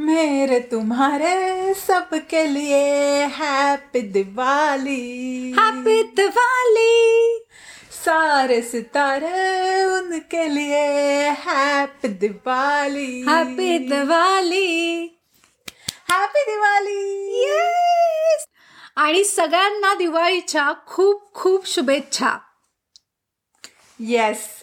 मेरे तुम्हारे सबके लिए हैप्पी दिवाली। हैप्पी दिवाली। सारे सितारे उनके लिए happy Diwali. Happy Diwali. Happy Diwali. Yes आणि सगळ्यांना दिवाळीच्या खूप खूप शुभेच्छा. येस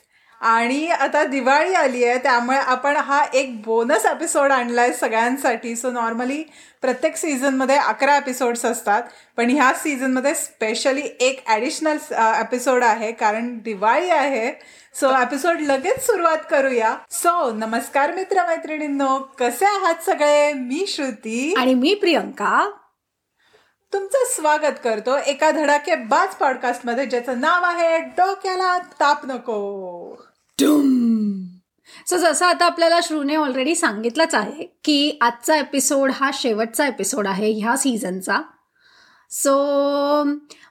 आणि आता दिवाळी आली आहे त्यामुळे आपण हा एक बोनस एपिसोड आणलाय सगळ्यांसाठी. सो नॉर्मली प्रत्येक सीझनमध्ये अकरा एपिसोड्स असतात पण ह्या सीझनमध्ये स्पेशली एक ॲडिशनल एपिसोड आहे कारण दिवाळी आहे. सो एपिसोड लगेच सुरुवात करूया. सो नमस्कार मित्रमैत्रिणींनो कसे आहात सगळे? मी श्रुती. आणि मी प्रियंका. तुमचं स्वागत करतो एका धडाके बाज पॉडकास्टमध्ये ज्याचं नाव आहे डोक्याला ताप नको. सो जसं आता आपल्याला श्रूने ऑलरेडी सांगितलंच आहे की आजचा एपिसोड हा शेवटचा एपिसोड आहे ह्या सीझनचा सो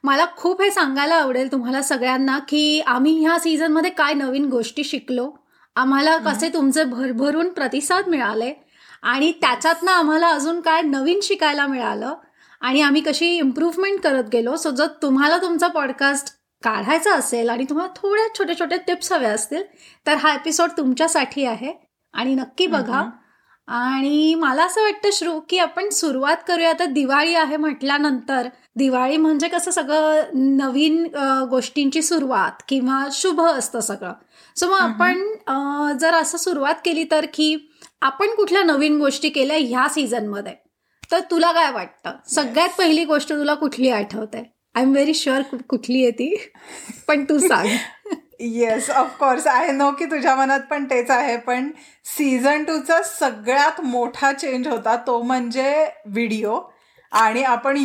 मला खूप हे सांगायला आवडेल तुम्हाला सगळ्यांना की आम्ही ह्या सीझनमध्ये काय नवीन गोष्टी शिकलो. आम्हाला कसे तुमचे भरभरून प्रतिसाद मिळाले आणि त्याच्यातनं आम्हाला अजून काय नवीन शिकायला मिळालं आणि आम्ही कशी इम्प्रूव्हमेंट करत गेलो. सो जर तुम्हाला तुमचा पॉडकास्ट काढायचा असेल आणि तुम्हाला थोड्या छोट्या छोट्या टिप्स हव्या असतील तर हा एपिसोड तुमच्यासाठी आहे. आणि नक्की बघा. आणि मला असं वाटतं श्रू की आपण सुरुवात करूया. आता दिवाळी आहे म्हटल्यानंतर दिवाळी म्हणजे कसं सगळं नवीन गोष्टींची सुरुवात किंवा शुभ असतं सगळं. सो मग आपण जर असं सुरुवात केली तर की आपण कुठल्या नवीन गोष्टी केल्या ह्या सीझनमध्ये तर तुला काय वाटतं? सगळ्यात पहिली गोष्ट तुला कुठली आठवते? आय एम व्हेरी शुअर कुठली आहे ती पण तू सांग. येस ऑफकोर्स आय नो की तुझ्या मनात पण तेच आहे पण सीझन टूचा सगळ्यात मोठा चेंज होता तो म्हणजे व्हिडिओ आणि आपण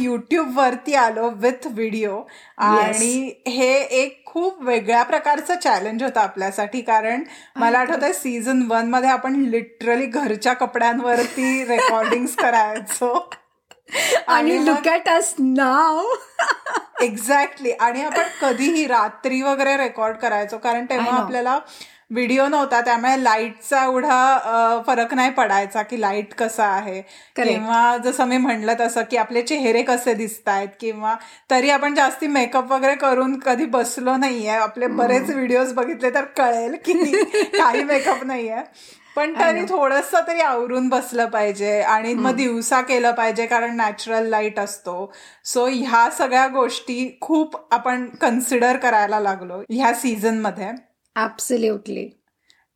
वरती आलो विथ व्हिडिओ आणि हे एक खूप वेगळ्या प्रकारचं चॅलेंज होतं आपल्यासाठी कारण मला आठवत सीझन वनमध्ये आपण लिटरली घरच्या कपड्यांवरती रेकॉर्डिंग करायचो. आणि लुक ॲट अस नाव एक्झॅक्टली आणि आपण कधीही रात्री वगैरे रेकॉर्ड करायचो कारण तेव्हा आपल्याला व्हिडिओ नव्हता त्यामुळे लाईटचा एवढा फरक नाही पडायचा की लाइट कसा आहे. किंवा जसं मी म्हणलं तसं की आपले चेहरे कसे दिसत आहेत किंवा तरी आपण जास्ती मेकअप वगैरे करून कधी बसलो नाहीये आपले बरेच व्हिडिओज बघितले तर कळेल की काही मेकअप नाहीये. पण तरी थोडस तरी आवरून बसलं पाहिजे आणि मग दिवसा केलं पाहिजे कारण नॅचरल लाइट असतो. सो ह्या सगळ्या गोष्टी खूप आपण कन्सिडर करायला लागलो ह्या सीझनमध्ये. ऍब्सल्युटली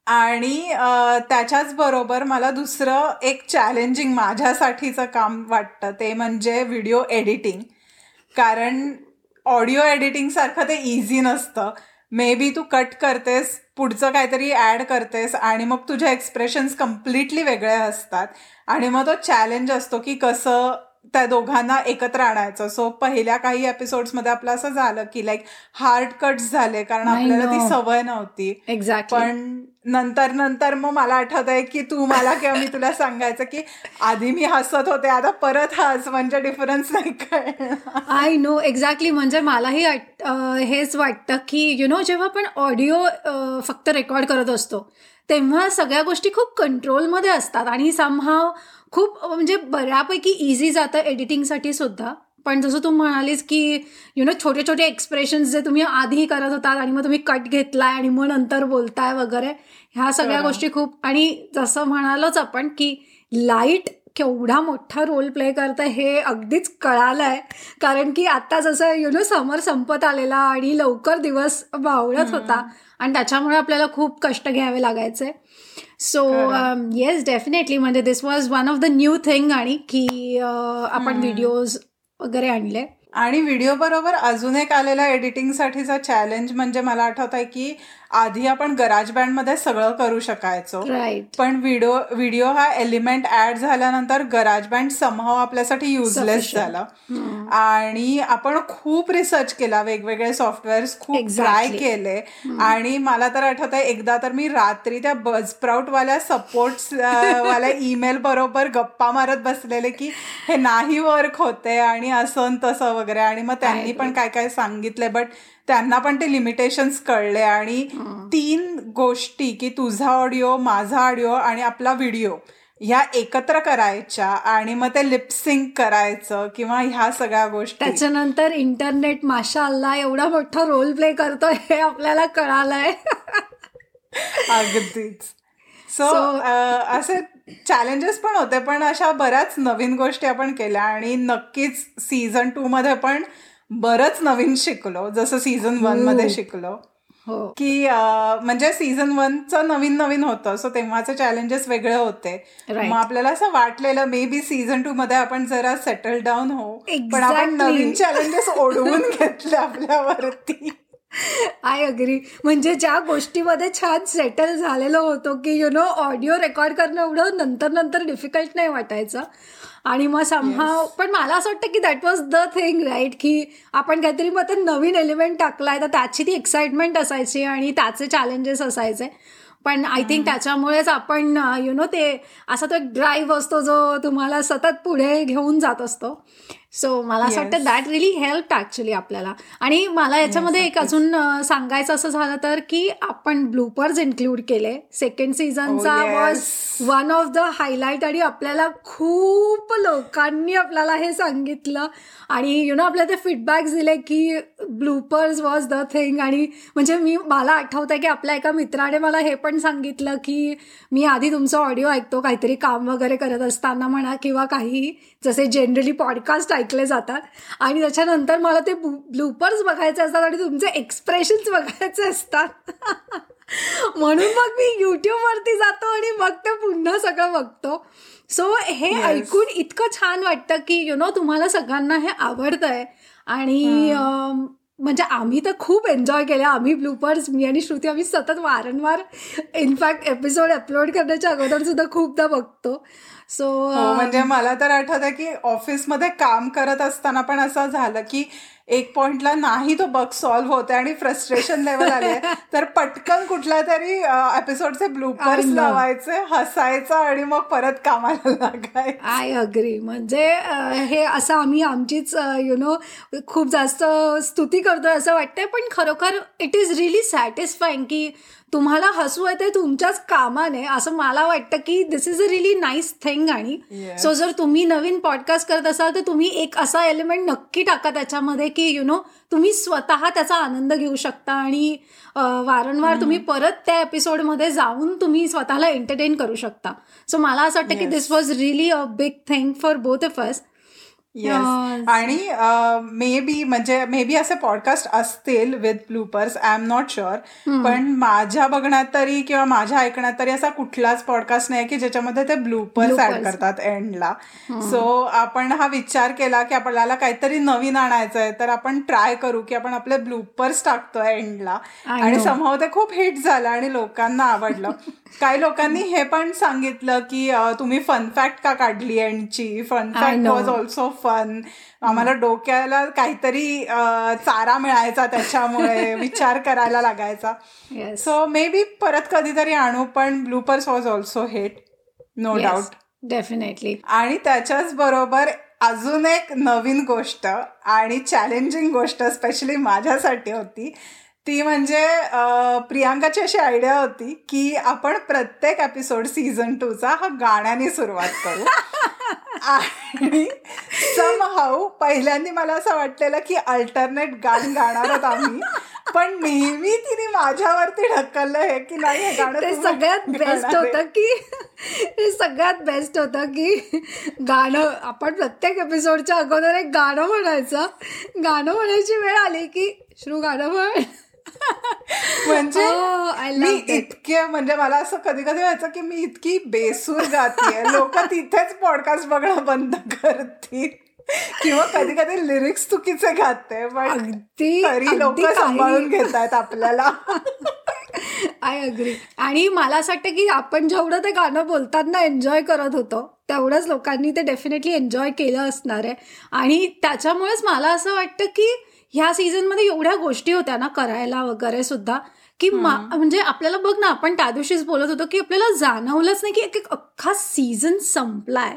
आणि त्याच्याच बरोबर मला दुसरं एक चॅलेंजिंग माझ्यासाठीचं काम वाटतं ते म्हणजे व्हिडिओ एडिटिंग कारण ऑडिओ एडिटिंग सारखं ते इझी नसतं. मे बी तू कट करतेस पुढचं काहीतरी ऍड करतेस आणि मग तुझ्या एक्सप्रेशन्स कम्प्लिटली वेगळे असतात. आणि मग तो चॅलेंज असतो की कसं त्या दोघांना एकत्र आणायचं. सो पहिल्या काही मध्ये आपलं असं झालं की लाईक हार्ड कट झाले कारण आपल्याला ती सवय नव्हती. एक्झॅक्ट पण नंतर नंतर मग मला आठवत आहे की तू मला किंवा मी तुला सांगायचं की आधी मी हसत होते आता परत हस म्हणजे डिफरन्स नाही काय आय नो एक्झॅक्टली म्हणजे मलाही हेच वाटतं की यु नो जेव्हा आपण ऑडिओ फक्त रेकॉर्ड करत असतो तेव्हा सगळ्या गोष्टी खूप कंट्रोलमध्ये असतात आणि समहाव खूप म्हणजे बऱ्यापैकी इझी जातं एडिटिंगसाठी सुद्धा. पण जसं तू म्हणालीस की यु नो छोटे छोटे एक्सप्रेशन्स जे तुम्ही आधी करत होतात आणि मग तुम्ही कट घेतलाय आणि मग नंतर बोलताय वगैरे ह्या सगळ्या गोष्टी खूप आणि जसं म्हणालोच आपण की लाइट केवढा मोठा रोल प्ले करतं हे अगदीच कळालंय. कारण की आता जसं यु नो समर संपत आलेला आणि लवकर दिवस बावळत होता. आणि त्याच्यामुळे आपल्याला खूप कष्ट घ्यावे लागायचे. सो येस डेफिनेटली म्हणजे this was one of the new thing आणि की आपण व्हिडिओज वगैरे आणले. आणि व्हिडिओ बरोबर अजून एक आलेला एडिटिंगसाठीचा चॅलेंज म्हणजे मला आठवत आहे की आधी आपण गराज बँडमध्ये सगळं करू शकायचो. पण व्हिडिओ व्हिडिओ हा एलिमेंट ऍड झाल्यानंतर गराज बँड समहाव आपल्यासाठी युजलेस झाला. आणि आपण खूप रिसर्च केला वेगवेगळे सॉफ्टवेअर खूप ट्राय केले. आणि मला तर आठवत आहे एकदा तर मी रात्री त्या बजप्राऊट वाल्या सपोर्ट वाल्या ईमेल बरोबर गप्पा मारत बसलेले की हे नाही वर्क होते आणि असं तसं वगैरे. आणि मग त्यांनी पण काय काय सांगितले बट त्यांना पण ते लिमिटेशन्स कळले आणि तीन गोष्टी की तुझा ऑडिओ माझा ऑडिओ आणि आपला व्हिडिओ ह्या एकत्र करायच्या आणि मग ते लिपसिंग करायचं किंवा ह्या सगळ्या गोष्टी. त्याच्यानंतर इंटरनेट माशा अल्ला एवढा मोठा रोल प्ले करतोय हे आपल्याला कळालंय. अगदीच. सो असे चॅलेंजेस पण होते पण अशा बऱ्याच नवीन गोष्टी आपण केल्या आणि नक्कीच सीझन टू मध्ये पण बरंच नवीन शिकलो जसं सीझन वनमध्ये शिकलो. हो. की म्हणजे सीझन वनचं नवीन नवीन होतं सो तेव्हाचे चॅलेंजेस वेगळे होते. मग आपल्याला असं वाटलेलं मे बी सीझन टू मध्ये आपण जरा सेटल डाऊन हो पण आपण नवीन चॅलेंजेस ओढवून घेतले आपल्यावरती. आय अग्री म्हणजे ज्या गोष्टीमध्ये छान सेटल झालेलो होतो की यु नो ऑडिओ रेकॉर्ड करणं एवढं नंतर नंतर डिफिकल्ट नाही वाटायचं. आणि मग समहा पण मला असं वाटतं की that was the thing right की आपण काहीतरी मग ते नवीन एलिमेंट टाकलाय तर त्याची ती एक्साइटमेंट असायची आणि त्याचे चॅलेंजेस असायचे. पण आय थिंक त्याच्यामुळेच आपण यु नो ते असा तो एक ड्राईव्ह असतो जो तुम्हाला सतत पुढे घेऊन जात असतो. सो मला असं वाटतं दॅट रिली हेल्प ऍक्च्युली आपल्याला. आणि मला याच्यामध्ये एक अजून सांगायचं असं झालं तर की आपण ब्लूपर्स इन्क्लूड केले. Second सीझनचा was one of the highlight आणि आपल्याला खूप लोकांनी आपल्याला हे सांगितलं. आणि यु नो आपल्याला ते फीडबॅक्स दिले की ब्लूपर्स वॉज द थिंग आणि म्हणजे मी मला आठवतं की आपल्या एका मित्राने मला हे पण सांगितलं की मी आधी तुमचं ऑडिओ ऐकतो काहीतरी काम वगैरे करत असताना म्हणा किंवा काही. जसे जनरली पॉडकास्ट ऐकले जातात. आणि त्याच्यानंतर मला ते ब्लूपर्स बघायचे असतात आणि तुमचे एक्सप्रेशन्स बघायचे असतात. म्हणून मग मी युट्यूबवरती जातो आणि मग ते पुन्हा सगळं बघतो. सो हे ऐकून इतकं छान वाटतं की यु नो तुम्हाला सगळ्यांना हे आवडतंय. आणि म्हणजे आम्ही तर खूप एन्जॉय केले. आम्ही ब्लूपर्स मी आणि श्रुती आम्ही सतत वारंवार इनफॅक्ट एपिसोड अपलोड करण्याच्या अगोदर सुद्धा खूपदा बघतो. सो म्हणजे मला तर आठवतं की ऑफिसमध्ये काम करत असताना पण असं झालं की एक पॉइंटला नाही तो बग सॉल्व्ह होते आणि फ्रस्ट्रेशन लेवल आले तर पटकन कुठल्या तरी एपिसोडचे ब्लूपर्स लावायचे हसायचं आणि मग परत कामाला लागायचं. आय अग्री म्हणजे हे असं आम्ही आमचीच यु नो खूप जास्त स्तुती करतोय असं वाटतंय पण खरोखर इट इज रिली सॅटिस्फाईंग की तुम्हाला हसू येते तुमच्याच कामाने. असं मला वाटतं की this is a really nice thing आणि सो जर तुम्ही नवीन पॉडकास्ट करत असाल तर तुम्ही एक असा एलिमेंट नक्की टाका त्याच्यामध्ये की यु नो तुम्ही स्वतः त्याचा आनंद घेऊ शकता आणि वारंवार तुम्ही परत त्या एपिसोडमध्ये जाऊन तुम्ही स्वतःला एंटरटेन करू शकता. सो मला असं वाटतं की this was really a big thing for both of us आणि मे बी म्हणजे मे बी असे पॉडकास्ट असतील with bloopers I am not sure पण माझ्या बघण्यात तरी किंवा माझ्या ऐकण्यात तरी असा कुठलाच पॉडकास्ट नाही की ज्याच्यामध्ये ते ब्लूपर्स ऍड करतात एंडला सो आपण हा विचार केला की आपल्याला काहीतरी नवीन आणायचं आहे तर आपण ट्राय करू की आपण आपले ब्लूपर्स टाकतोय एंडला आणि समोर ते खूप हिट झालं आणि लोकांना आवडलं. काही लोकांनी हे पण सांगितलं की तुम्ही फनफॅक्ट का काढली एंडची fun fact was also fun आम्हाला डोक्याला काहीतरी चारा मिळायचा त्याच्यामुळे विचार करायला लागायचा. सो मे बी परत कधीतरी आणू पण bloopers was also hit no doubt definitely आणि त्याच्याच बरोबर अजून एक नवीन गोष्ट आणि चॅलेंजिंग गोष्ट स्पेशली माझ्यासाठी होती. ती म्हणजे प्रियांकाची अशी आयडिया होती की आपण प्रत्येक एपिसोड सीझन टूचा हा गाण्याने सुरुवात करू. आणि सम हाऊ पहिल्यांदा मला असं वाटलेलं की अल्टरनेट गाणं गाणार आहोत आम्ही. पण नेहमी तिने माझ्यावरती ढकललं हे की नाही हे गाणं सगळ्यात बेस्ट होतं की हे सगळ्यात बेस्ट होतं की गाणं आपण प्रत्येक एपिसोडच्या अगोदर एक गाणं म्हणायचं. गाणं म्हणायची वेळ आली की श्रू गाणं म्हण. म्हणजे मी इतके म्हणजे मला असं कधी कधी व्हायचं की मी इतकी बेसूर गातीये लोक तिथेच पॉडकास्ट बघणं बंद करतील. किंवा कधी कधी लिरिक्स चुकीचे गाते पण तरी लोक सांभाळून घेत आहेत आपल्याला. आय अग्री आणि मला असं वाटतं की आपण जेवढं ते गाणं बोलताना एन्जॉय करत होतो तेवढंच लोकांनी ते डेफिनेटली एन्जॉय केलं असणार आहे. आणि त्याच्यामुळेच मला असं वाटतं की ह्या सीझनमध्ये एवढ्या गोष्टी होत्या ना करायला वगैरे सुद्धा की म्हणजे आपल्याला बघ ना आपण त्या दिवशीच बोलत होतो की आपल्याला जाणवलंच नाही की एक अख्खा सीझन संपलाय.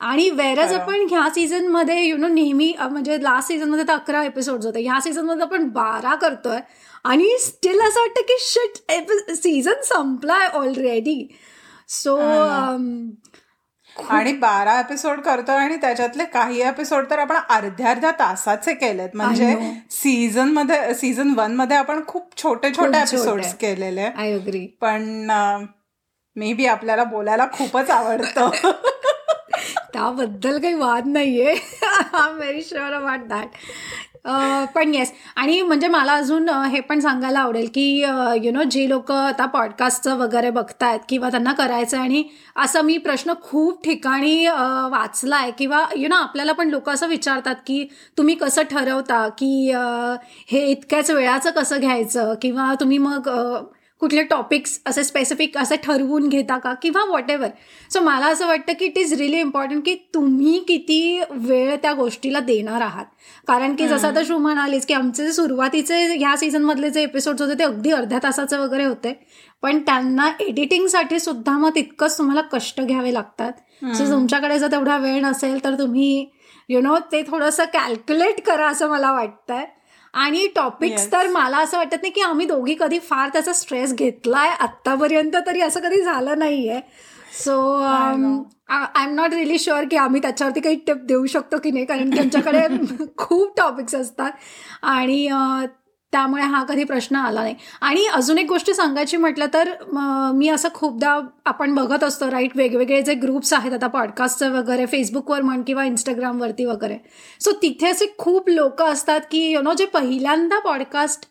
आणि वेरच आपण ह्या सीझनमध्ये यु नो नेहमी म्हणजे लास्ट सीझनमध्ये तर अकरा एपिसोड होते. ह्या सीझनमध्ये आपण बारा करतोय आणि स्टील असं वाटतं की शिट सीझन संपलाय ऑलरेडी सो आणि बारा एपिसोड करतोय आणि त्याच्यातले काही एपिसोड तर आपण अर्ध्या अर्ध्या तासाचे केलेत. म्हणजे सीझनमध्ये सीझन वनमध्ये आपण खूप छोटे छोटे एपिसोड केलेले. आय अग्री पण मे बी आपल्याला बोलायला खूपच आवडतं. त्याबद्दल काही वाद नाहीये. I am very sure about that पण येस आणि म्हणजे मला अजून हे पण सांगायला आवडेल की यु नो जे लोक आता पॉडकास्टचं वगैरे बघतायत किंवा त्यांना करायचं आणि असं मी प्रश्न खूप ठिकाणी वाचला आहे किंवा यु नो आपल्याला पण लोक असं विचारतात की तुम्ही कसं ठरवता की हे इतक्याच वेळाचं कसं घ्यायचं किंवा तुम्ही मग कुठले टॉपिक्स असे स्पेसिफिक असे ठरवून घेता का? किंवा व्हॉट एव्हर सो मला असं वाटतं की इट इज रिली इम्पॉर्टंट की तुम्ही किती वेळ त्या गोष्टीला देणार आहात. कारण की जसं आता शू म्हणालीस की आमचे सुरुवातीचे ह्या सीझनमधले जे एपिसोड्स होते ते अगदी अर्ध्या तासाचे वगैरे होते. पण त्यांना एडिटिंगसाठी सुद्धा मग तितकंच तुम्हाला कष्ट घ्यावे लागतात. सो तुमच्याकडे जर तेवढा वेळ नसेल तर तुम्ही यु नो ते थोडंसं कॅल्क्युलेट करा असं मला वाटतंय. आणि टॉपिक्स तर मला असं वाटत नाही की आम्ही दोघी कधी फार त्याचा स्ट्रेस घेतलाय आत्तापर्यंत तरी असं कधी झालं नाहीये. So I am not really sure की आम्ही त्याच्यावरती काही टिप देऊ शकतो की नाही कारण की आमच्याकडे खूप टॉपिक्स असतात. आणि त्यामुळे हा कधी प्रश्न आला नाही. आणि अजून एक गोष्ट सांगायची म्हटलं तर मी असं खूपदा आपण बघत असतो राईट वेगवेगळे जे ग्रुप्स आहेत आता पॉडकास्टचे वगैरे फेसबुकवर म्हण किंवा इंस्टाग्रामवरती वगैरे. सो तिथे असे खूप लोक असतात की यु नो जे पहिल्यांदा पॉडकास्ट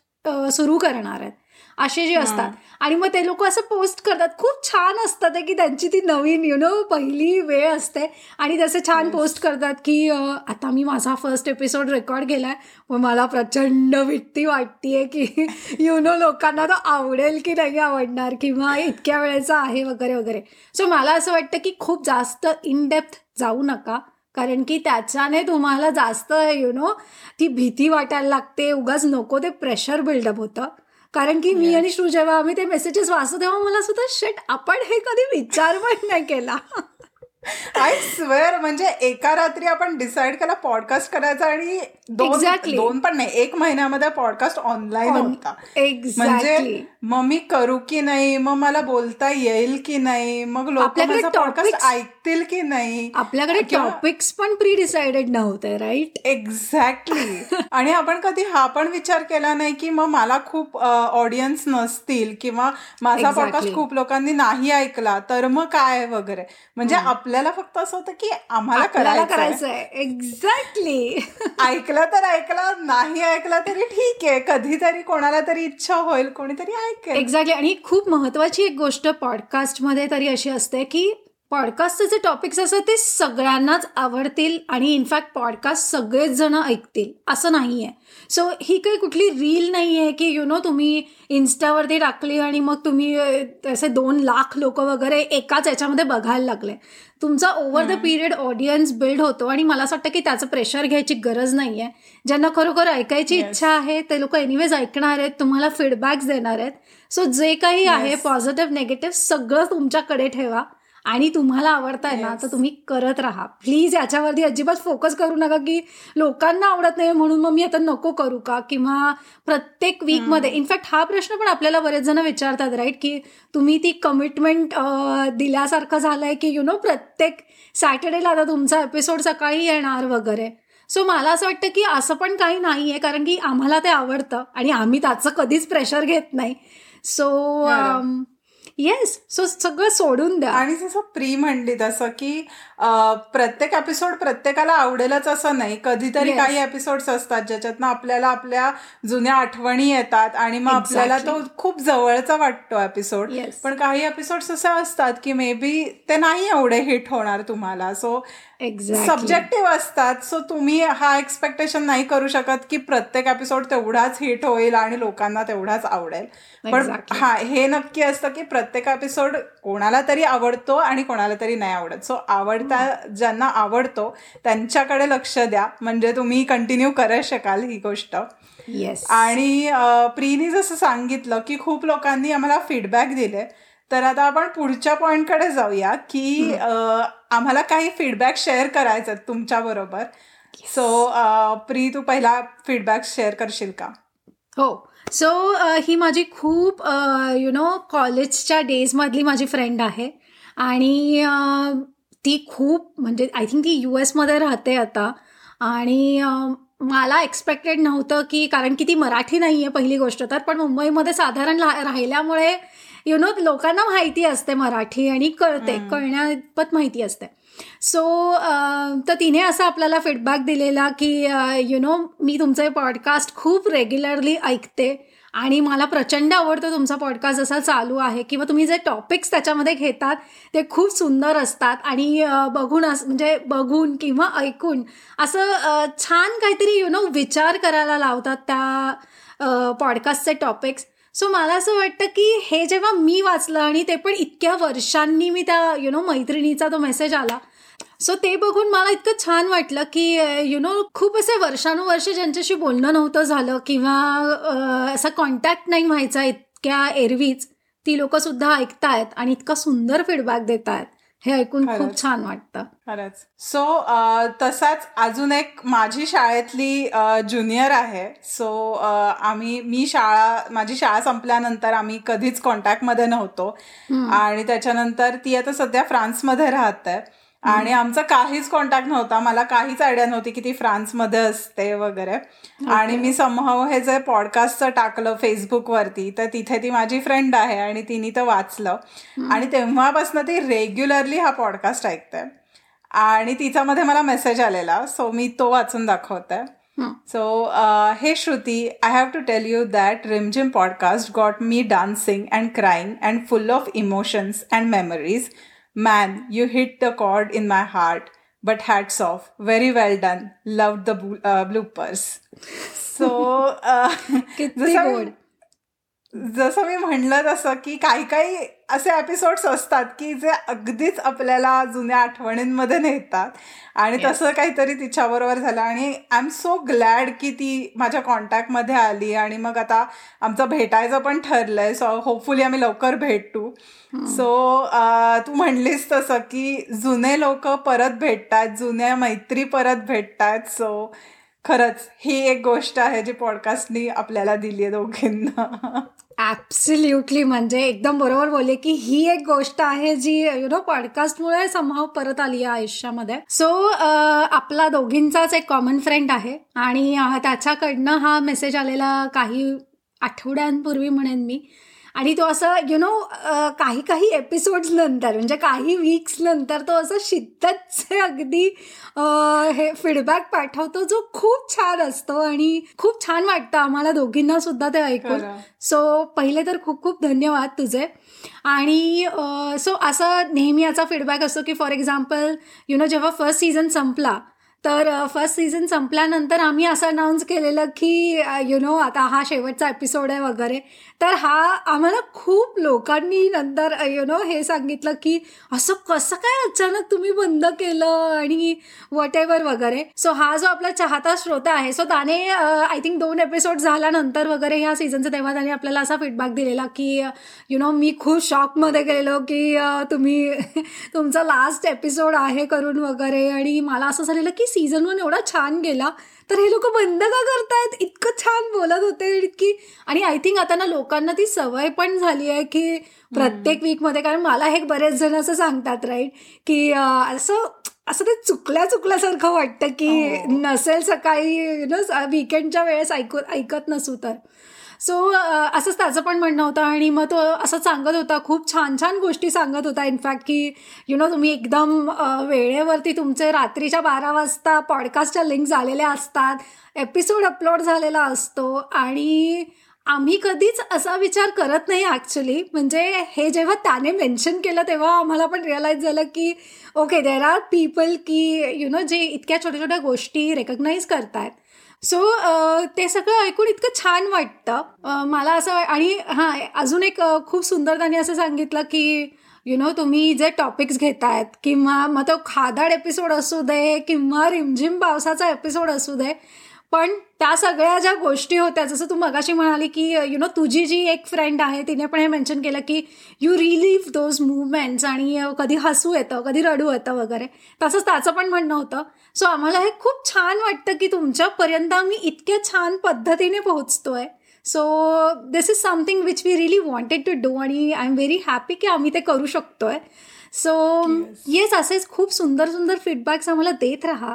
सुरू करणार आहेत. असे जे असतात. आणि मग ते लोक असं पोस्ट करतात. खूप छान असतात की त्यांची ती नवीन यु नो पहिली वेळ असते. आणि तसे छान पोस्ट करतात की आता मी माझा फर्स्ट एपिसोड रेकॉर्ड केलाय. मग मला प्रचंड विट्टी वाटतीये की यु नो लोकांना तो आवडेल की नाही आवडणार किंवा इतक्या वेळेचा आहे वगैरे वगैरे. सो मला असं वाटतं की खूप जास्त इन डेप्थ जाऊ नका. कारण की त्याच्याने तुम्हाला जास्त यु नो ती भीती वाटायला लागते. उगाच नको ते प्रेशर बिल्डअप होतं. कारण की मी आणि श्रू जेव्हा आम्ही ते मेसेजेस वाचतो तेव्हा मला सुद्धा शेट आपण हे कधी विचार पण नाही केला. आय स्वेअर म्हणजे एका रात्री आपण डिसाईड केला पॉडकास्ट करायचा आणि दोन दोन पण नाही एक महिन्यामध्ये पॉडकास्ट ऑनलाईन होता. म्हणजे मग मी करू की नाही? मग मला बोलता येईल की नाही? मग लोक पॉडकास्ट ऐकतील की नाही? आपल्याकडे टॉपिक्स पण प्री डिसाइडेड नव्हते राईट एक्झॅक्टली आणि आपण कधी हा पण विचार केला नाही की मग मला खूप ऑडियन्स नसतील किंवा माझा पॉडकास्ट खूप लोकांनी नाही ऐकला तर मग काय वगैरे? म्हणजे आपल्या आपल्याला फक्त असं होतं की आम्हाला करायचं आहे एक्झॅक्टली ऐकलं तर ऐकलं नाही ऐकलं तरी ठीक आहे. कधीतरी कोणाला तरी इच्छा होईल कोणीतरी ऐकेल. एक्झॅक्टली आणि खूप महत्वाची एक गोष्ट पॉडकास्टमध्ये तरी अशी असते की पॉडकास्टचे जे टॉपिक्स असतात ते सगळ्यांनाच आवडतील आणि इनफॅक्ट पॉडकास्ट सगळेच जण ऐकतील असं नाही आहे सो ही काही कुठली रील नाही आहे की यु नो तुम्ही इन्स्टावरती टाकली आणि मग तुम्ही असे दोन लाख लोक वगैरे एकाच याच्यामध्ये बघायला लागले. तुमचा over the period audience build होतो आणि मला असं वाटतं की त्याचं प्रेशर घ्यायची गरज नाही आहे ज्यांना खरोखर ऐकायची इच्छा आहे ते लोक एनिवेज ऐकणार आहेत तुम्हाला फीडबॅक्स देणार आहेत. सो जे काही आहे पॉझिटिव्ह नेगेटिव्ह सगळं तुमच्याकडे ठेवा. आणि तुम्हाला आवडताय ना तर तुम्ही करत राहा. प्लीज याच्यावरती अजिबात फोकस करू नका की लोकांना आवडत नाही म्हणून मग मी आता नको करू का? किंवा प्रत्येक वीकमध्ये इनफॅक्ट हा प्रश्न पण आपल्याला बरेच जण विचारतात राईट की तुम्ही ती कमिटमेंट दिल्यासारखं झालंय की यु नो प्रत्येक सॅटर्डेला आता तुमचा एपिसोड सकाळी येणार वगैरे. सो मला असं वाटतं की असं पण काही नाही आहे कारण की आम्हाला ते आवडतं आणि आम्ही त्याचं कधीच प्रेशर घेत नाही. सो येस सो सगळं सोडून द्या. आणि जसं प्री म्हणली तसं की प्रत्येक एपिसोड प्रत्येकाला आवडेलच असं नाही. कधीतरी काही एपिसोड्स असतात ज्याच्यातनं आपल्याला आपल्या जुन्या आठवणी येतात आणि मग आपल्याला तो खूप जवळचा वाटतो एपिसोड पण काही एपिसोड्स असे असतात की मे बी ते नाही एवढे हिट होणार तुम्हाला. सो सब्जेक्टिव्ह असतात. सो तुम्ही हा एक्सपेक्टेशन नाही करू शकत की प्रत्येक एपिसोड तेवढाच हिट होईल आणि लोकांना तेवढाच आवडेल. पण हा हे नक्की असतं की प्रत्येक एपिसोड कोणाला तरी आवडतो आणि कोणाला तरी नाही आवडत. सो आवडता ज्यांना आवडतो त्यांच्याकडे लक्ष द्या. म्हणजे तुम्ही कंटिन्यू करत शकाल ही गोष्ट. आणि प्रीनी जसं सांगितलं की खूप लोकांनी आम्हाला फीडबॅक दिले. तर आता आपण पुढच्या पॉइंटकडे जाऊया की आम्हाला काही फीडबॅक शेअर करायचं तुमच्या बरोबर. सो प्री तू पहिला फीडबॅक शेअर करशील का? हो. सो ही माझी खूप यु नो कॉलेजच्या डेजमधली माझी फ्रेंड आहे. आणि ती खूप म्हणजे आय थिंक ती यू एसमध्ये राहते आता. आणि मला एक्सपेक्टेड नव्हतं की कारण की ती मराठी नाही आहे पहिली गोष्ट तर पण मुंबईमध्ये साधारण राहिल्यामुळे यु नो लोकांना माहिती असते मराठी आणि कळते कळण्यापत माहिती असते. सो तर तिने असा आपल्याला फीडबॅक दिलेला की यु नो मी तुमचे पॉडकास्ट खूप रेग्युलरली ऐकते. आणि मला प्रचंड आवडतो तुमचा पॉडकास्ट जसा चालू आहे किंवा तुम्ही जे टॉपिक्स त्याच्यामध्ये घेतात ते खूप सुंदर असतात. आणि बघून अस म्हणजे बघून किंवा ऐकून असं छान काहीतरी यु नो विचार करायला लावतात त्या पॉडकास्टचे टॉपिक्स सो मला असं वाटतं की हे जेव्हा मी वाचलं आणि ते पण इतक्या वर्षांनी मी त्या यु नो मैत्रिणीचा तो मेसेज आला सो ते बघून मला इतकं छान वाटलं की यु नो खूप असे वर्षानुवर्ष ज्यांच्याशी बोलणं नव्हतं झालं किंवा असा कॉन्टॅक्ट नाही व्हायचा इतक्या एरवीच ती लोक सुद्धा ऐकतायत आणि इतका सुंदर फीडबॅक देत आहेत हे ऐकून खूप छान वाटतं. खरंच. सो तसाच अजून एक माझी शाळेतली ज्युनियर आहे. सो आम्ही मी शाळा माझी शाळा संपल्यानंतर आम्ही कधीच कॉन्टॅक्टमध्ये नव्हतो. आणि त्याच्यानंतर ती आता सध्या फ्रान्समध्ये राहते. आणि आमचा काहीच कॉन्टॅक्ट नव्हता. मला काहीच आयडिया नव्हती की ती फ्रान्समध्ये असते वगैरे. आणि मी समभाव हे जे पॉडकास्टचं टाकलं फेसबुकवरती तर तिथे ती माझी फ्रेंड आहे आणि तिने तर वाचलं. आणि तेव्हापासून ती रेग्युलरली हा पॉडकास्ट ऐकते. आणि तिच्यामध्ये मला मेसेज आलेला. सो मी तो वाचून दाखवते. So hey Shruti I have to tell you that Rimjhim podcast got me dancing and crying and full of emotions and memories Man, you hit the chord in my heart. But hats off. Very well done. Loved the uh, bloopers. So, uh, जसं मी म्हणलं तसं की काही काही असे episodes असतात की जे अगदीच आपल्याला जुन्या आठवणींमध्ये नेतात. आणि तसं काहीतरी तिच्याबरोबर झालं. आणि आय एम सो ग्लॅड की ती माझ्या कॉन्टॅक्टमध्ये आली. आणि मग आता आमचं भेटायचं पण ठरलंय. सो होपफुली आम्ही लवकर भेटू. सो तू म्हणलीस तसं की जुने लोक परत भेटतात. जुन्या मैत्री परत भेटतात. सो खरंच ही एक गोष्ट आहे जी पॉडकास्टनी आपल्याला दिली आहे दोघींना. ऍब्सल्युटली म्हणजे एकदम बरोबर बोलले की ही एक गोष्ट आहे जी यु नो पॉडकास्टमुळे संभाव परत आली आहे आयुष्यामध्ये. सो आपला दोघींचाच एक कॉमन फ्रेंड आहे आणि त्याच्याकडनं हा मेसेज आलेला काही आठवड्यांपूर्वी म्हणेन मी. आणि तो असं यु नो काही काही एपिसोड्स नंतर म्हणजे काही वीक्स नंतर तो असं शिद्दतचे अगदी हे फीडबॅक पाठवतो जो खूप छान असतो आणि खूप छान वाटतं आम्हाला दोघींना सुद्धा ते ऐकून. सो पहिले तर खूप खूप धन्यवाद तुझे. आणि सो असं नेहमी याचा फीडबॅक असतो की फॉर एक्झाम्पल यु नो जेव्हा फर्स्ट सीझन संपला तर uh, फर्स्ट सीझन संपल्यानंतर आम्ही असं अनाऊन्स केलेलं की uh, यु नो आता हा शेवटचा एपिसोड आहे वगैरे. तर हा आम्हाला खूप लोकांनी नंतर uh, यु नो हे सांगितलं की असं कसं काय अचानक तुम्ही बंद केलं आणि वॉट एव्हर वगैरे. सो हा जो आपला चाहता श्रोता आहे सो त्याने आय थिंक दोन एपिसोड झाल्यानंतर वगैरे ह्या सीझनचं तेव्हा त्याने आपल्याला असा फीडबॅक दिलेला की यु नो मी खूप शॉकमध्ये गेलो की तुम्ही तुमचा लास्ट एपिसोड आहे करून वगैरे. आणि मला असं झालेलं की सीझन वन एवढा छान गेला तर हे लोक बंद का करतायत? इतकं छान बोलत होते इतकी. आणि आय थिंक आता ना लोकांना ती सवय पण झाली आहे की प्रत्येक वीकमध्ये कारण मला हे बरेच जण असं सांगतात राईट की असं असं ते चुकल्या चुकल्यासारखं वाटतं की हो. नसेल सकाळी यु नो विकेंडच्या वेळेस ऐकू ऐकत नसू तर. सो असंच त्याचं पण म्हणणं होतं आणि मग तो असं सांगत होता खूप छान छान गोष्टी सांगत होता. इनफॅक्ट की यु नो तुम्ही एकदम वेळेवरती तुमचे रात्रीच्या बारा वाजता पॉडकास्टच्या लिंक झालेल्या असतात एपिसोड अपलोड झालेला असतो आणि आम्ही कधीच असा विचार करत नाही ॲक्च्युली म्हणजे हे जेव्हा त्याने मेन्शन केलं तेव्हा आम्हाला पण रिअलाईज झालं की ओके देर आर पीपल की यु नो जे इतक्या छोट्या छोट्या गोष्टी रेकग्नाईज करतात सो uh, ते सगळं ऐकून इतकं छान वाटतं. Uh, मला असं आणि हां अजून एक uh, खूप सुंदर त्यांनी असं सांगितलं की यु नो तुम्ही जे टॉपिक्स घेतायत किंवा मग तो खादाड एपिसोड असू दे किंवा रिमझिम पावसाचा एपिसोड असू दे पण त्या सगळ्या ज्या गोष्टी होत्या जसं तू मगाशी म्हणाली की यु नो तुझी जी एक फ्रेंड आहे तिने पण हे मेन्शन केलं की यू रिलीव्ह दोज मुवमेंट्स आणि कधी हसू येतं कधी रडू येतं वगैरे. तसंच त्याचं पण म्हणणं होतं. सो आम्हाला हे खूप छान वाटतं की तुमच्यापर्यंत आम्ही इतक्या छान पद्धतीने पोहोचतोय. So this is something which we really wanted to do आणि आय एम व्हेरी हॅपी की आम्ही ते करू शकतोय. सो येस असेच खूप सुंदर सुंदर फीडबॅक्स आम्हाला देत राहा.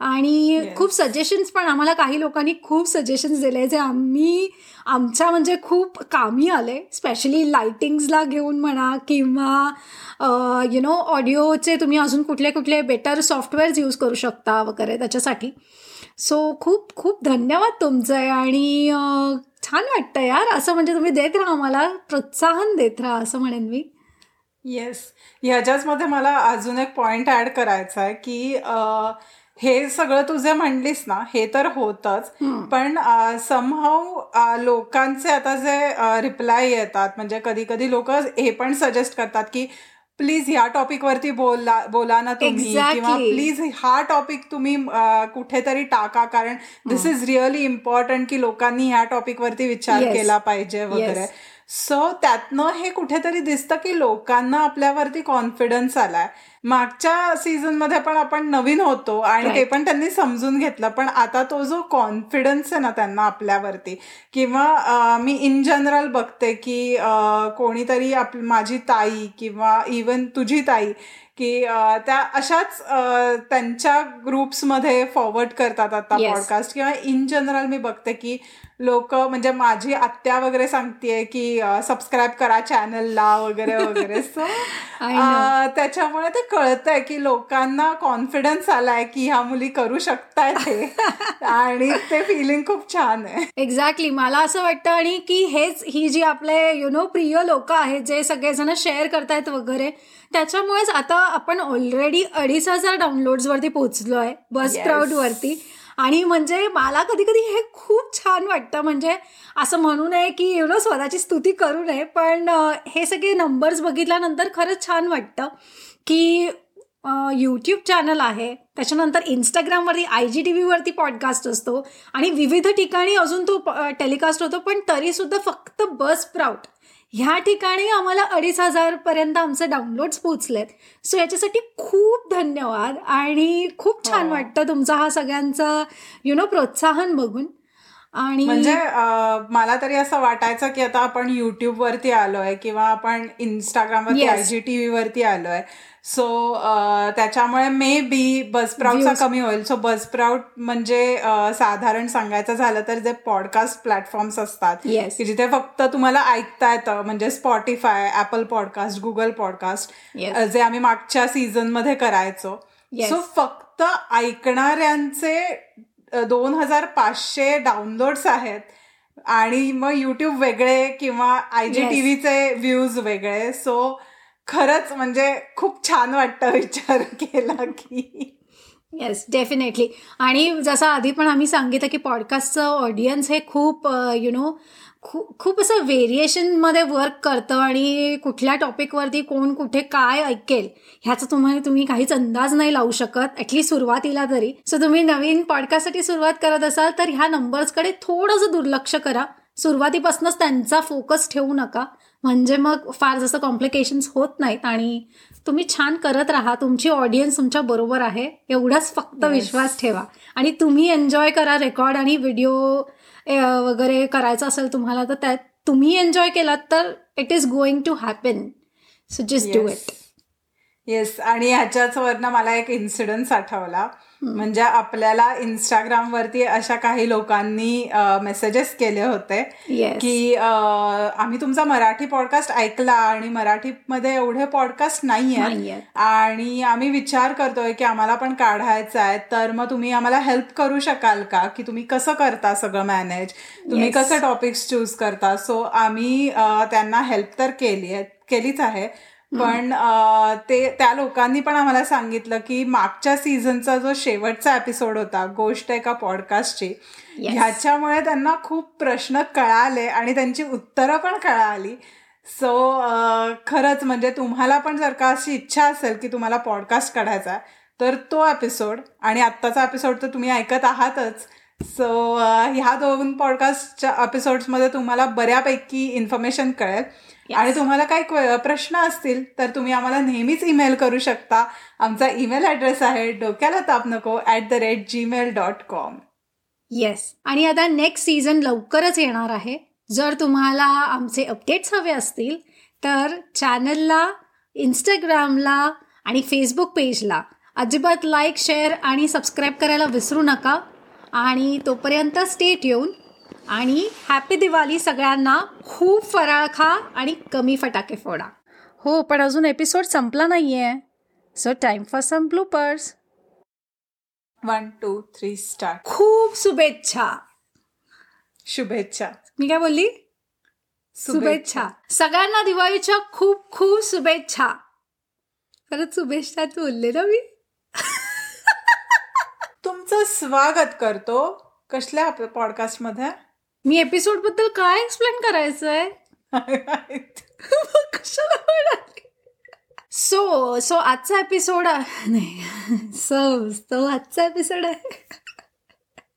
आणि खूप सजेशन्स पण आम्हाला काही लोकांनी खूप सजेशन्स दिले जे आम्ही आमच्या म्हणजे खूप कामी आले. स्पेशली लाइटिंग्सला घेऊन म्हणा किंवा यु नो ऑडिओचे तुम्ही अजून कुठले कुठले बेटर सॉफ्टवेअर्स यूज करू शकता वगैरे त्याच्यासाठी. सो खूप खूप धन्यवाद तुमचं आणि छान वाटतं यार. असं म्हणजे तुम्ही देत राहा मला प्रोत्साहन देत राहा असं म्हणेन मी. येस ह्याच्याचमध्ये मला अजून एक पॉइंट ऍड करायचा आहे की हे सगळं तू जे म्हणलीस ना हे तर होतच. पण समहाव लोकांचे आता जे रिप्लाय येतात म्हणजे कधी कधी लोक हे पण सजेस्ट करतात की प्लीज ह्या टॉपिक वरती बोला बोला ना तुम्ही. किंवा प्लीज हा टॉपिक तुम्ही कुठेतरी टाका कारण दिस इज रिअली इम्पॉर्टंट की लोकांनी ह्या टॉपिक वरती विचार केला पाहिजे वगैरे. सो त्यातनं हे कुठेतरी दिसतं की लोकांना आपल्यावरती कॉन्फिडन्स आलाय. मागच्या सीझनमध्ये पण आपण नवीन होतो आणि ते पण त्यांनी समजून घेतलं. पण आता तो जो कॉन्फिडन्स आहे ना त्यांना आपल्यावरती किंवा मी इन जनरल बघते की कोणीतरी आप माझी ताई किंवा इवन तुझी ताई की त्या अशाच त्यांच्या ग्रुप्समध्ये फॉरवर्ड करतात आता पॉडकास्ट किंवा इन जनरल मी बघते की लोक म्हणजे माझी आत्या वगैरे सांगतेय की सबस्क्राईब करा चॅनलला वगैरे वगैरे. सो त्याच्यामुळे ते कळतंय की लोकांना कॉन्फिडन्स आलाय की ह्या मुली करू शकताय ते आणि ते फिलिंग खूप छान आहे. एक्झॅक्टली मला असं वाटतं आणि की हेच ही जी आपले यु नो प्रिय लोक आहेत जे सगळेजण शेअर करतायत वगैरे त्याच्यामुळेच आता आपण ऑलरेडी अडीच हजार डाउनलोड्स वरती पोहोचलो आहे बस प्राऊड वरती. आणि म्हणजे मला कधी कधी हे खूप छान वाटतं. म्हणजे असं म्हणू नये की एवढं स्वतःची स्तुती करू नये पण हे सगळे नंबर्स बघितल्यानंतर खरंच छान वाटतं की यूट्यूब चॅनल आहे. त्याच्यानंतर इंस्टाग्रामवरती आय जी टी व्हीवरती पॉडकास्ट असतो. आणि विविध ठिकाणी अजून तो टेलिकास्ट होतो पण तरीसुद्धा फक्त बस प्राऊट ह्या ठिकाणी आम्हाला अडीच हजार पर्यंत आमचे डाउनलोड्स पोहोचलेत. सो याच्यासाठी खूप धन्यवाद आणि खूप छान हो. वाटतं तुमचा हा सगळ्यांचा यु नो प्रोत्साहन बघून. आणि म्हणजे मला तरी असं वाटायचं की आता आपण युट्यूब वरती आलोय किंवा आपण इंस्टाग्रामवरती आयजीटीव्ही वरती आलोय. सो त्याच्यामुळे मे बी बसप्राऊटचा कमी होईल. सो बसप्राऊट म्हणजे साधारण सांगायचं झालं तर जे पॉडकास्ट प्लॅटफॉर्म्स असतात की जिथे फक्त तुम्हाला ऐकता येतं म्हणजे Spotify Apple podcast Google podcast जे आम्ही मागच्या सीझनमध्ये करायचो सो फक्त ऐकणाऱ्यांचे दोन हजार पाचशे डाउनलोड्स आहेत आणि मग युट्यूब वेगळे किंवा आय जी टीव्हीचे व्ह्यूज वेगळे. सो खरंच म्हणजे खूप छान वाटतं विचार केला की. येस डेफिनेटली आणि जसं आधी पण आम्ही सांगितलं की पॉडकास्टचं ऑडियन्स हे खूप यु नो खूप खूप असं व्हेरिएशनमध्ये वर्क करतं आणि कुठल्या टॉपिकवरती कोण कुठे काय ऐकेल ह्याचा तुम्हाला तुम्ही काहीच अंदाज नाही लावू शकत ॲटलीस्ट सुरुवातीला तरी. सो तुम्ही नवीन पॉडकास्टसाठी सुरुवात करत असाल तर ह्या नंबर्सकडे थोडंसं दुर्लक्ष करा. सुरुवातीपासूनच त्यांचा फोकस ठेवू नका. म्हणजे मग फार जसं कॉम्प्लिकेशन्स होत नाहीत आणि तुम्ही छान करत राहा. तुमची ऑडियन्स तुमच्या बरोबर आहे. एवढाच फक्त विश्वास ठेवा. आणि तुम्ही एन्जॉय करा रेकॉर्ड आणि व्हिडिओ वगैरे करायचं असेल तुम्हाला तर त्यात तुम्ही एन्जॉय केलात तर it is going to happen so just do it yes आणि ह्याच्याच वरनं मला एक इन्सिडन्स आठवला. म्हणजे आपल्याला इंस्टाग्राम वरती अशा काही लोकांनी मेसेजेस केले होते की आम्ही तुमचा मराठी पॉडकास्ट ऐकला आणि मराठीमध्ये एवढे पॉडकास्ट नाही आहेत आणि आम्ही विचार करतोय की आम्हाला पण काढायचं आहे. तर मग तुम्ही आम्हाला हेल्प करू शकाल का? की तुम्ही कसं करता सगळं मॅनेज तुम्ही कसं टॉपिक्स चूज करता? सो आम्ही त्यांना हेल्प तर केली आहे केलीच आहे. पण ते त्या लोकांनी पण आम्हाला सांगितलं की मागच्या सीझनचा जो शेवटचा एपिसोड होता गोष्ट एका पॉडकास्टची ह्याच्यामुळे त्यांना खूप प्रश्न कळाले आणि त्यांची उत्तरं पण कळाली. सो खरंच म्हणजे तुम्हाला पण जर का अशी इच्छा असेल की तुम्हाला पॉडकास्ट काढायचा तर तो एपिसोड आणि आत्ताचा एपिसोड तर तुम्ही ऐकत आहातच. सो ह्या दोन पॉडकास्टच्या एपिसोड्समध्ये तुम्हाला बऱ्यापैकी इन्फॉर्मेशन कळेल. आणि तुम्हाला काही प्रश्न असतील तर तुम्ही आम्हाला नेहमीच ईमेल करू शकता. आमचा ईमेल ऍड्रेस आहे डोक्याला ताप नको at the rate Gmail dot com yes आणि आता नेक्स्ट सीझन लवकरच येणार आहे. जर तुम्हाला आमचे अपडेट्स हवे असतील तर चॅनलला इंस्टाग्रामला आणि फेसबुक पेजला अजिबात लाईक शेअर आणि सबस्क्राईब करायला विसरू नका. आणि तोपर्यंत स्टेट येऊन आणि हॅपी दिवाळी सगळ्यांना. खूप फराळ खा आणि कमी फटाके फोडा. हो पण अजून एपिसोड संपला नाही आहे so time for some bloopers one two three start खूप शुभेच्छा. शुभेच्छा. मी काय बोलली? शुभेच्छा. सगळ्यांना दिवाळीच्या खूप खूप शुभेच्छा. परत शुभेच्छाच बोलले ना मी. तुमचं स्वागत करतो. कसल्या आपल्या पॉडकास्टमध्ये? मी एपिसोडबद्दल काय एक्सप्लेन करायचंय? कशाला सो सो आजचा एपिसोड नाही. सो सो आजचा एपिसोड आहे.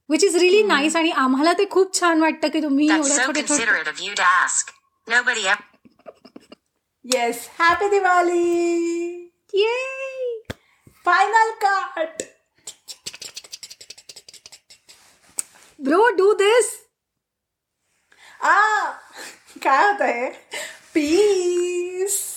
विच इज रिली नाईस आणि आम्हाला ते खूप छान वाटतं की तुम्ही एवढ्या. Yes happy Diwali final cut bro do this Ah, cada é peace.